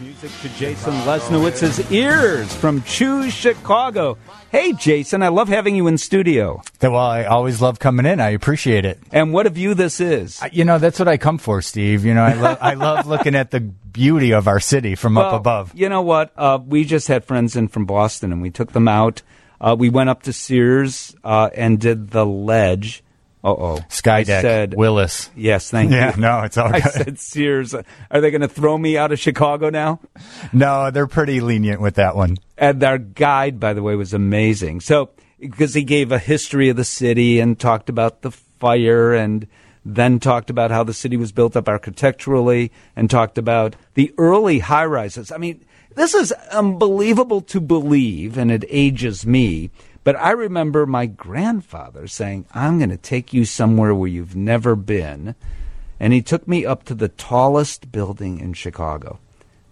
Music to Jason Lesniewicz's ears from Choose Chicago. Hey, Jason, I love having you in studio. Well, I always love coming in. I appreciate it. And what a view this is. You know, that's what I come for, Steve. You know, I, lo- I love looking at the beauty of our city from well, up above. You know what? Uh, we just had friends in from Boston, and we took them out. Uh, we went up to Sears uh, and did the ledge. Uh oh. Skydeck. said, Willis. Yes, thank Yeah, you. no, it's all I good. said Sears. Are they going to throw me out of Chicago now? No, they're pretty lenient with that one. And our guide, by the way, was amazing. So, because he gave a history of the city and talked about the fire and then talked about how the city was built up architecturally and talked about the early high rises. I mean, this is unbelievable to believe, and it ages me. But I remember my grandfather saying, I'm going to take you somewhere where you've never been. And he took me up to the tallest building in Chicago,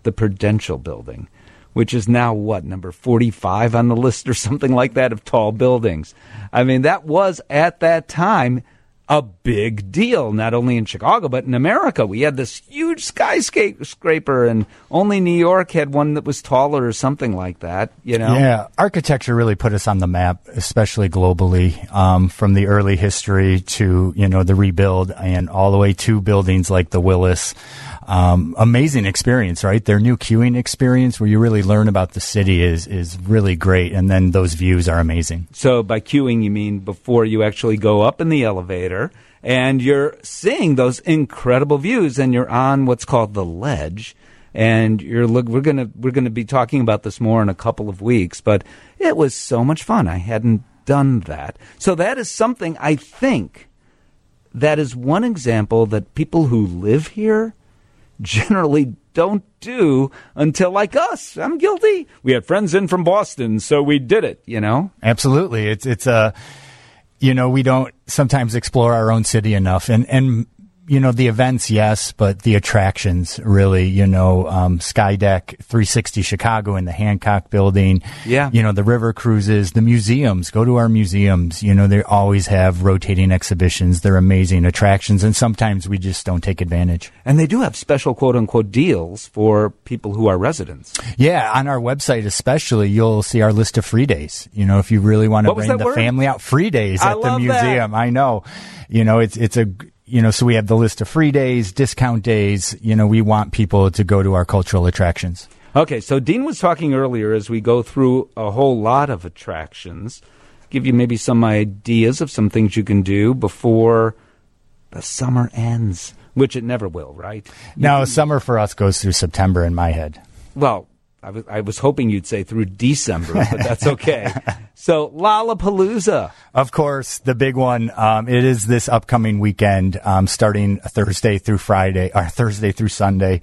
the Prudential Building, which is now what, number 45 on the list or something like that of tall buildings. I mean, that was at that time a big deal, not only in Chicago, but in America. We had this huge skyscraper, and only New York had one that was taller or something like that, you know? Yeah, architecture really put us on the map, especially globally, um, from the early history to you know the rebuild and all the way to buildings like the Willis. Um, amazing experience, right? Their new queuing experience, where you really learn about the city, is is really great, and then those views are amazing. So by queuing, you mean before you actually go up in the elevator and you're seeing those incredible views and you're on what's called the ledge. And you're look, we're gonna we're gonna be talking about this more in a couple of weeks, but it was so much fun. I hadn't done that, so that is something I think that is one example that people who live here generally don't do until like us. I'm guilty. We had friends in from Boston, so we did it, you know? Absolutely, it's it's a you know we don't sometimes explore our own city enough, and and you know the events, yes, but the attractions really, you know, um, Skydeck 360 Chicago in the Hancock Building, Yeah. you know the river cruises, the museums. Go to our museums. You know they always have rotating exhibitions. They're amazing attractions, and sometimes we just don't take advantage. And they do have special quote unquote deals for people who are residents. Yeah, on our website especially, you'll see our list of free days. You know, if you really want to bring the word? family out, free days I at the love that. museum. I know. You know, it's it's a you know, so we have the list of free days, discount days. You know, we want people to go to our cultural attractions. Okay, so Dean was talking earlier as we go through a whole lot of attractions, give you maybe some ideas of some things you can do before the summer ends, which it never will, right? Now, summer for us goes through September in my head. Well, I was, I was hoping you'd say through December, but that's okay. so, Lollapalooza. Of course, the big one. Um, it is this upcoming weekend, um, starting Thursday through Friday, or Thursday through Sunday,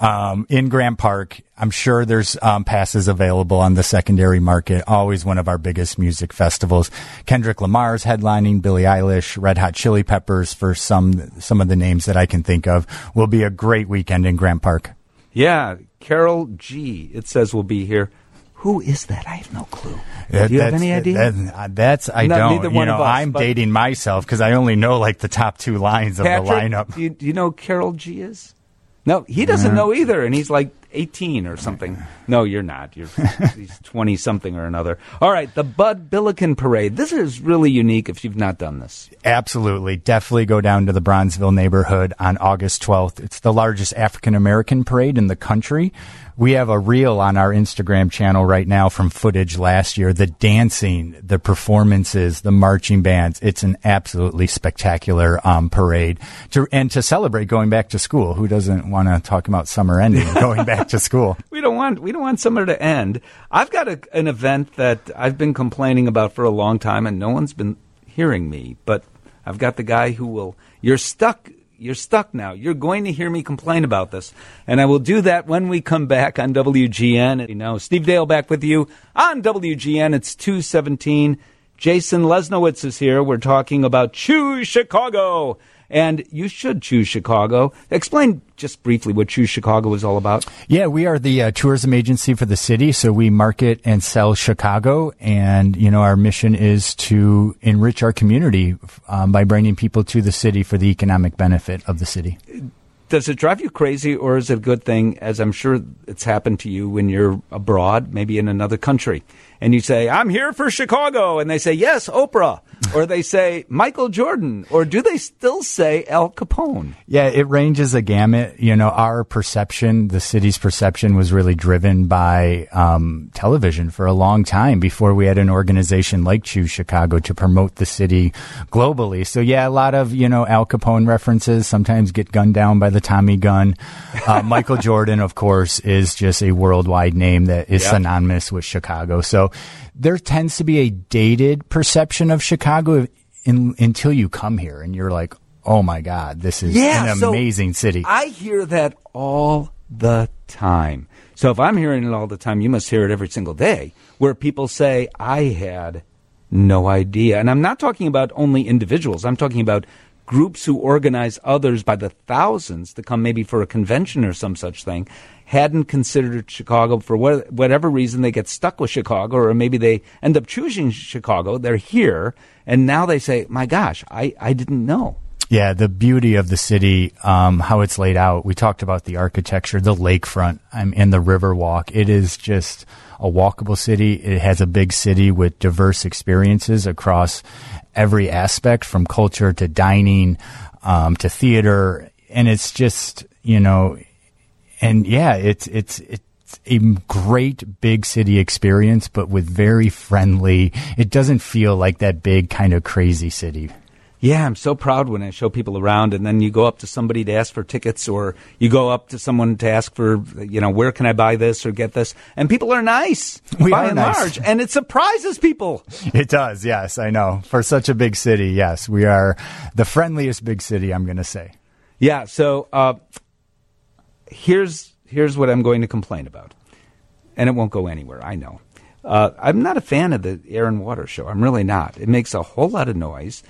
um, in Grant Park. I'm sure there's um, passes available on the secondary market. Always one of our biggest music festivals. Kendrick Lamar's headlining, Billie Eilish, Red Hot Chili Peppers, for some some of the names that I can think of. Will be a great weekend in Grant Park. Yeah, Karol G. It says will be here. Who is that? I have no clue. Do you have any idea? that- uh, that's I No, don't. neither you one know, of us, I'm dating myself because I only know like the top two lines of the lineup. Do you, do you know who Karol G is? No, he doesn't mm-hmm. know either, and he's like 18 or something. No, you're not. You're he's 20 something or another. All right, the Bud Billiken Parade. This is really unique if you've not done this. Absolutely. Definitely go down to the Bronzeville neighborhood on August 12th. It's the largest African American parade in the country. We have a reel on our Instagram channel right now from footage last year. The dancing, the performances, the marching bands. It's an absolutely spectacular um, parade. To, and to celebrate going back to school. Who doesn't want to talk about summer ending, going back to school? We don't want we don't want summer to end. I've got a, an event that I've been complaining about for a long time, and no one's been hearing me. But I've got the guy who will. You're stuck. You're stuck now. You're going to hear me complain about this, and I will do that when we come back on WGN. You know, Steve Dale back with you on WGN. It's two seventeen. Jason Lesniewicz is here. We're talking about Choose Chicago. And you should choose Chicago. Explain just briefly what Choose Chicago is all about. Yeah, we are the uh, tourism agency for the city, so we market and sell Chicago, and you know our mission is to enrich our community um, by bringing people to the city for the economic benefit of the city. Does it drive you crazy, or is it a good thing? As I'm sure it's happened to you when you're abroad, maybe in another country, and you say, "I'm here for Chicago," and they say, "Yes, Oprah," or they say Michael Jordan, or do they still say Al Capone? Yeah, it ranges a gamut. You know, our perception, the city's perception, was really driven by um, television for a long time before we had an organization like Choose Chicago to promote the city globally. So yeah, a lot of you know Al Capone references. Sometimes get gunned down by the Tommy gun. Uh, Michael Jordan, of course, is just a worldwide name that is yep. synonymous with Chicago. So there tends to be a dated perception of Chicago in, until you come here and you're like, oh my God, this is yeah, an amazing so city. I hear that all the time. So if I'm hearing it all the time, you must hear it every single day where people say, I had no idea. And I'm not talking about only individuals, I'm talking about groups who organize others by the thousands to come maybe for a convention or some such thing hadn't considered Chicago for whatever reason they get stuck with Chicago or maybe they end up choosing Chicago. They're here and now they say, my gosh, I, I didn't know. Yeah, the beauty of the city, um, how it's laid out. We talked about the architecture, the lakefront, um, and the river walk. It is just a walkable city. It has a big city with diverse experiences across every aspect, from culture to dining um, to theater, and it's just you know and yeah, it's it's it's a great big city experience, but with very friendly. It doesn't feel like that big kind of crazy city. Yeah, I'm so proud when I show people around, and then you go up to somebody to ask for tickets, or you go up to someone to ask for, you know, where can I buy this or get this, and people are nice we by and nice. large, and it surprises people. It does, yes, I know. For such a big city, yes, we are the friendliest big city. I'm going to say. Yeah. So uh, here's here's what I'm going to complain about, and it won't go anywhere. I know. Uh, I'm not a fan of the air and water show. I'm really not. It makes a whole lot of noise.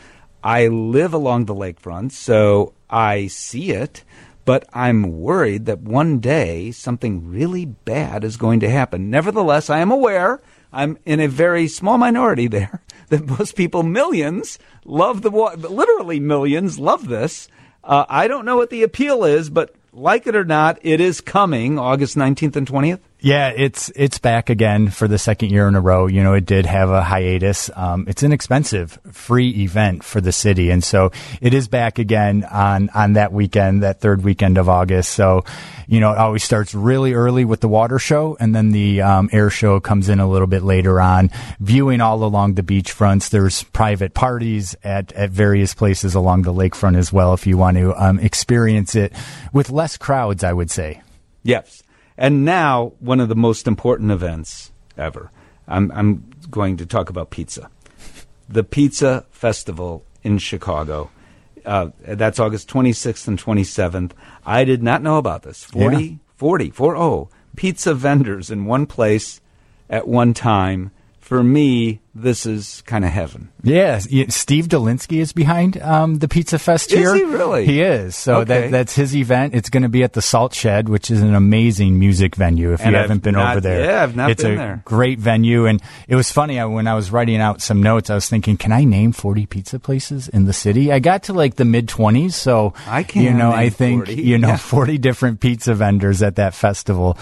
I live along the lakefront, so I see it, but I'm worried that one day something really bad is going to happen. Nevertheless, I am aware I'm in a very small minority there that most people, millions, love the water. Literally millions love this. Uh, I don't know what the appeal is, but like it or not, it is coming August 19th and 20th. Yeah, it's it's back again for the second year in a row. You know, it did have a hiatus. Um, it's an expensive free event for the city, and so it is back again on on that weekend, that third weekend of August. So, you know, it always starts really early with the water show, and then the um, air show comes in a little bit later on. Viewing all along the beach fronts. There's private parties at at various places along the lakefront as well. If you want to um, experience it with less crowds, I would say. Yes. And now, one of the most important events ever. I'm, I'm going to talk about pizza. The Pizza Festival in Chicago. Uh, that's August 26th and 27th. I did not know about this. 40, yeah. 40, 40 pizza vendors in one place at one time for me, this is kind of heaven. Yeah, Steve Dolinsky is behind um, the Pizza Fest here. Is he really? He is. So okay. that, that's his event. It's going to be at the Salt Shed, which is an amazing music venue. If and you I've haven't been not, over there, yeah, I've not it's been a there. Great venue, and it was funny I, when I was writing out some notes. I was thinking, can I name forty pizza places in the city? I got to like the mid twenties, so I can. You know, I think 40. you know yeah. forty different pizza vendors at that festival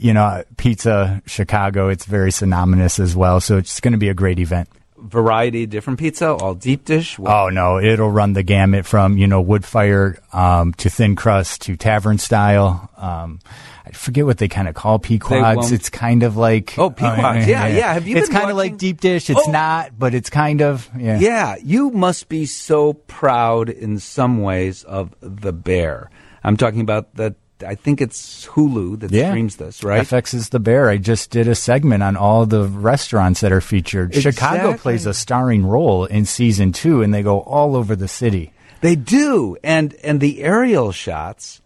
you know, pizza Chicago, it's very synonymous as well. So it's going to be a great event. Variety, different pizza, all deep dish. What? Oh no, it'll run the gamut from you know wood fire um, to thin crust to tavern style. Um, I forget what they kind of call Pequods. It's kind of like oh Pequods, uh, yeah, yeah, yeah. Have you? It's kind of like deep dish. It's oh. not, but it's kind of yeah. Yeah, you must be so proud in some ways of the bear. I'm talking about the I think it's Hulu that yeah. streams this, right? FX is the bear. I just did a segment on all the restaurants that are featured. Exactly. Chicago plays a starring role in season two, and they go all over the city. They do, and and the aerial shots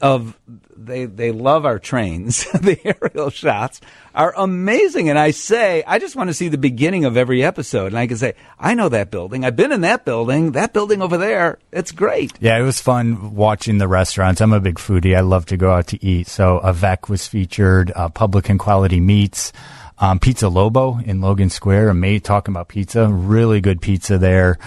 of they they love our trains. the aerial shots are amazing, and I say I just want to see the beginning of every episode, and I can say I know that building. I've been in that building. That building over there. It's great. Yeah, it was fun watching the restaurants. I'm a big foodie. I love to go out to eat. So Avec was featured. Uh, Publican Quality Meats. Um, pizza Lobo in Logan Square. And May talking about pizza. Really good pizza there.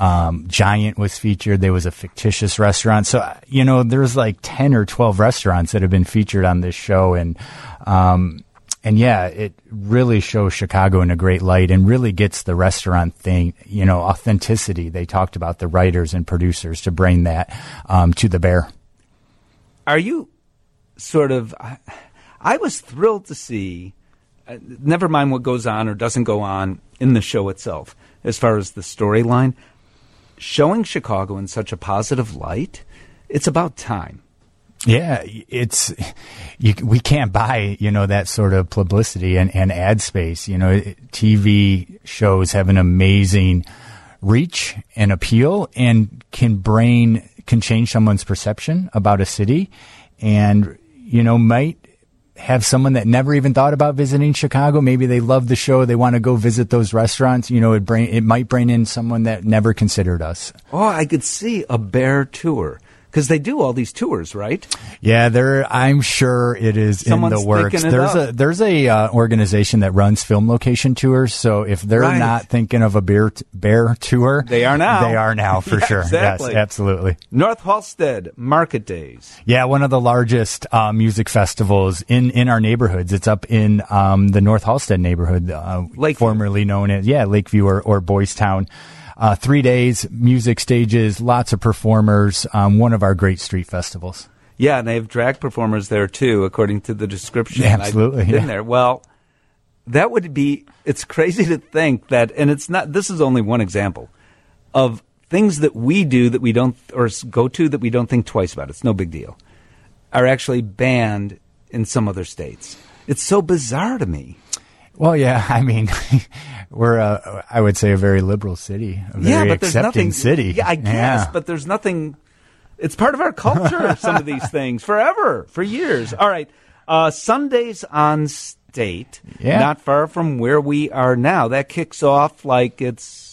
Um, Giant was featured. There was a fictitious restaurant. So, you know, there's like 10 or 12 restaurants that have been featured on this show. And, um, and yeah, it really shows Chicago in a great light and really gets the restaurant thing, you know, authenticity. They talked about the writers and producers to bring that um, to the bear. Are you sort of? I was thrilled to see. Uh, never mind what goes on or doesn't go on in the show itself, as far as the storyline, showing Chicago in such a positive light. It's about time. Yeah, it's you, we can't buy you know that sort of publicity and, and ad space. You know, TV shows have an amazing reach and appeal, and can brain can change someone's perception about a city, and you know might have someone that never even thought about visiting Chicago. Maybe they love the show, they want to go visit those restaurants. You know, it bring it might bring in someone that never considered us. Oh, I could see a bear tour because they do all these tours, right? Yeah, there. I'm sure it is Someone's in the works. There's up. a there's a uh, organization that runs film location tours. So if they're Right. not thinking of a bear t- bear tour, They are now. They are now for Yeah, sure. exactly. Yes, absolutely. North Halsted Market Days. Yeah, one of the largest uh, music festivals in, in our neighborhoods. It's up in um, the North Halsted neighborhood, uh, formerly known as yeah Lakeview or, or Boys Town. Uh, three days, music stages, lots of performers. Um, one of our great street festivals. Yeah, and they have drag performers there too, according to the description. Yeah, absolutely, I've yeah. there. Well, that would be. It's crazy to think that, and it's not. This is only one example of things that we do that we don't, or go to that we don't think twice about. It's no big deal. Are actually banned in some other states. It's so bizarre to me. Well, yeah, I mean, we're a, I would say a very liberal city, a very yeah, but there's accepting nothing. city. Yeah, I guess, Yeah. but there's nothing. It's part of our culture. some of these things forever, for years. All right, uh, Sundays on State, Yeah. not far from where we are now. That kicks off like it's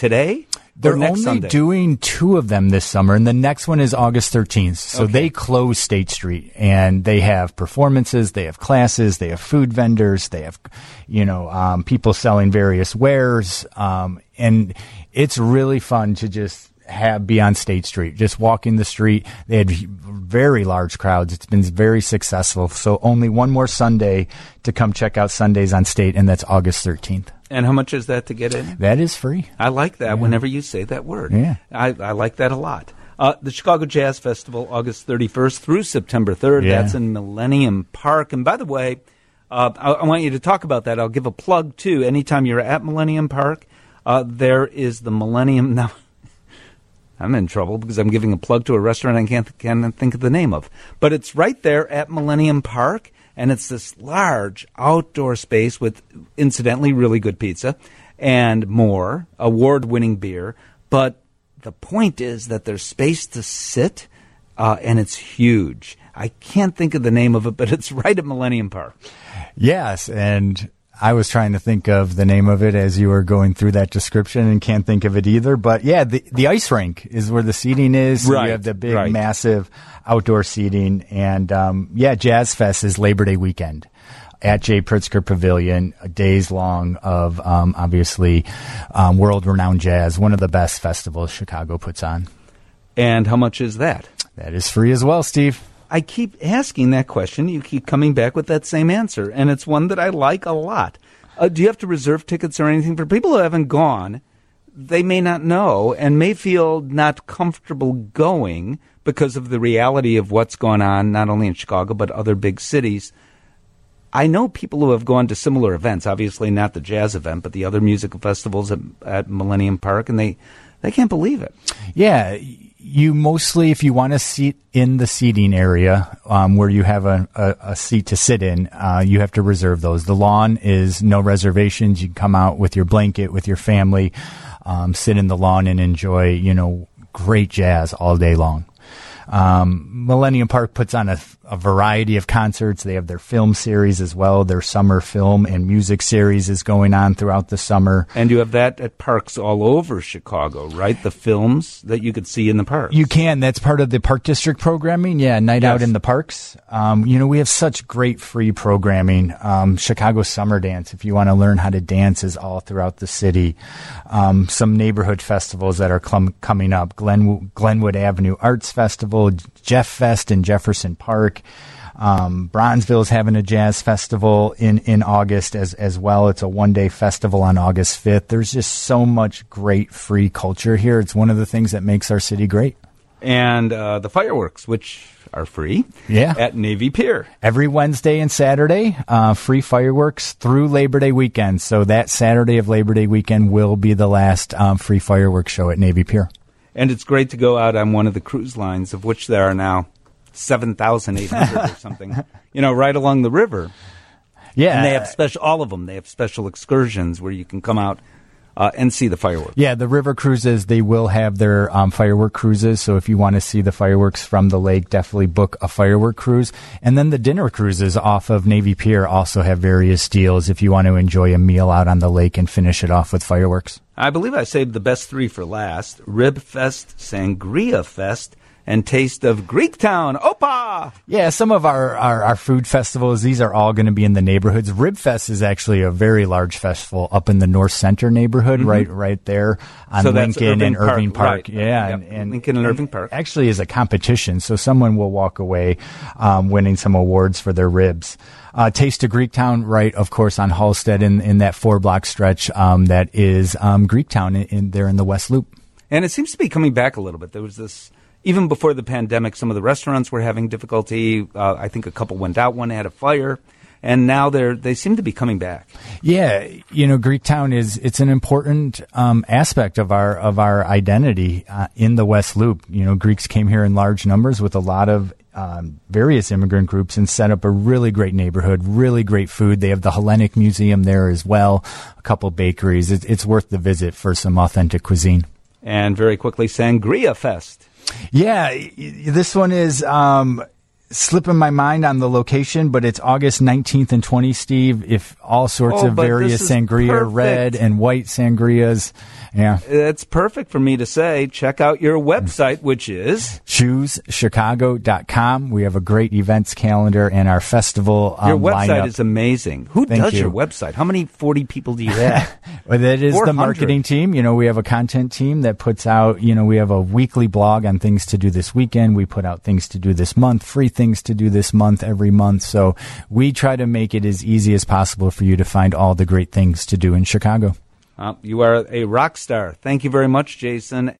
today. They're only Sunday? doing two of them this summer, and the next one is August 13th. So Okay. they close State Street, and they have performances, they have classes, they have food vendors, they have, you know, um, people selling various wares, um, and it's really fun to just have be on State Street, just walking the street. They had very large crowds. It's been very successful. So only one more Sunday to come check out Sundays on State, and that's August 13th. And how much is that to get in? That is free. I like that whenever you say that word. Yeah. I, I like that a lot. Uh, the Chicago Jazz Festival, August 31st through September 3rd. Yeah. That's in Millennium Park. And by the way, uh, I, I want you to talk about that. I'll give a plug too. Anytime you're at Millennium Park, uh, there is the Millennium. Now, I'm in trouble because I'm giving a plug to a restaurant I can't, can't think of the name of. But it's right there at Millennium Park, and it's this large outdoor space with, incidentally, really good pizza and more, award winning beer. But the point is that there's space to sit, uh, and it's huge. I can't think of the name of it, but it's right at Millennium Park. Yes, and I was trying to think of the name of it as you were going through that description and can't think of it either. But yeah, the the ice rink is where the seating is. Right, You have the big, right. massive outdoor seating, and um, yeah, Jazz Fest is Labor Day weekend at Jay Pritzker Pavilion, days long of um, obviously um, world renowned jazz, one of the best festivals Chicago puts on. And how much is that? That is free as well, Steve. I keep asking that question. You keep coming back with that same answer, and it's one that I like a lot. Uh, do you have to reserve tickets or anything for people who haven't gone? They may not know and may feel not comfortable going because of the reality of what's going on, not only in Chicago but other big cities. I know people who have gone to similar events. Obviously, not the jazz event, but the other musical festivals at, at Millennium Park, and they they can't believe it. Yeah, you mostly, if you want to sit in the seating area um, where you have a, a, a seat to sit in, uh, you have to reserve those. The lawn is no reservations. You can come out with your blanket, with your family, um, sit in the lawn and enjoy, you know, great jazz all day long. Um, Millennium Park puts on a, a variety of concerts. They have their film series as well. Their summer film and music series is going on throughout the summer. And you have that at parks all over Chicago, right? The films that you could see in the parks. You can. That's part of the Park District programming. Yeah, Night Yes. Out in the Parks. Um, you know, we have such great free programming. Um, Chicago Summer Dance, if you want to learn how to dance, is all throughout the city. Um, some neighborhood festivals that are clum- coming up Glen- Glenwood Avenue Arts Festival, Jeff Fest in Jefferson Park. Um, Bronzeville is having a jazz festival in, in August as, as well. It's a one day festival on August 5th. There's just so much great free culture here. It's one of the things that makes our city great. and uh, the fireworks, which are free. Yeah. At Navy Pier. Every Wednesday and Saturday, uh, free fireworks through Labor Day weekend. So that Saturday of Labor Day weekend will be the last um, free fireworks show at Navy Pier. And it's great to go out on one of the cruise lines, of which there are now 7,800 or something, you know, right along the river. Yeah, And they have special, all of them, they have special excursions where you can come out uh, and see the fireworks. Yeah, the river cruises, they will have their um, firework cruises. So if you want to see the fireworks from the lake, definitely book a firework cruise. And then the dinner cruises off of Navy Pier also have various deals if you want to enjoy a meal out on the lake and finish it off with fireworks. I believe I saved the best three for last Rib Fest, Sangria Fest, and Taste of Greektown. Opa! Yeah, some of our, our, our food festivals, these are all going to be in the neighborhoods. Ribfest is actually a very large festival up in the North Center neighborhood, right right there on Mm-hmm. So Lincoln and Irving Park, Irving Park. right. Yeah, Yep, and, and Lincoln and Irving Park. Actually, is a competition, so someone will walk away um, winning some awards for their ribs. Uh, Taste of Greektown, right, of course, on Halsted in, in that four block stretch um, that is um, Greektown in, in there in the West Loop. And it seems to be coming back a little bit. There was this, even before the pandemic, some of the restaurants were having difficulty. Uh, I think a couple went out, one had a fire. And now they're, they seem to be coming back. Yeah, you know, Greektown is it's an important um, aspect of our of our identity uh, in the West Loop. You know, Greeks came here in large numbers with a lot of um, various immigrant groups and set up a really great neighborhood, really great food. They have the Hellenic Museum there as well, a couple bakeries. It, it's worth the visit for some authentic cuisine. And very quickly, Sangria Fest. Yeah, this one is um, slipping my mind on the location, but it's August 19th and 20th, Steve. If all sorts Oh, of various sangria, perfect. red and white sangrias. Yeah. It's perfect for me to say, check out your website, which is ChooseChicago.com. We have a great events calendar and our festival um, your website lineup. is amazing. Who Thank does you. your website? How many 40 people do you have? Well, that is the marketing team. You know, we have a content team that puts out, you know, we have a weekly blog on things to do this weekend. We put out things to do this month, free things to do this month every month. So we try to make it as easy as possible for you to find all the great things to do in Chicago. Uh, you are a rock star. Thank you very much, Jason.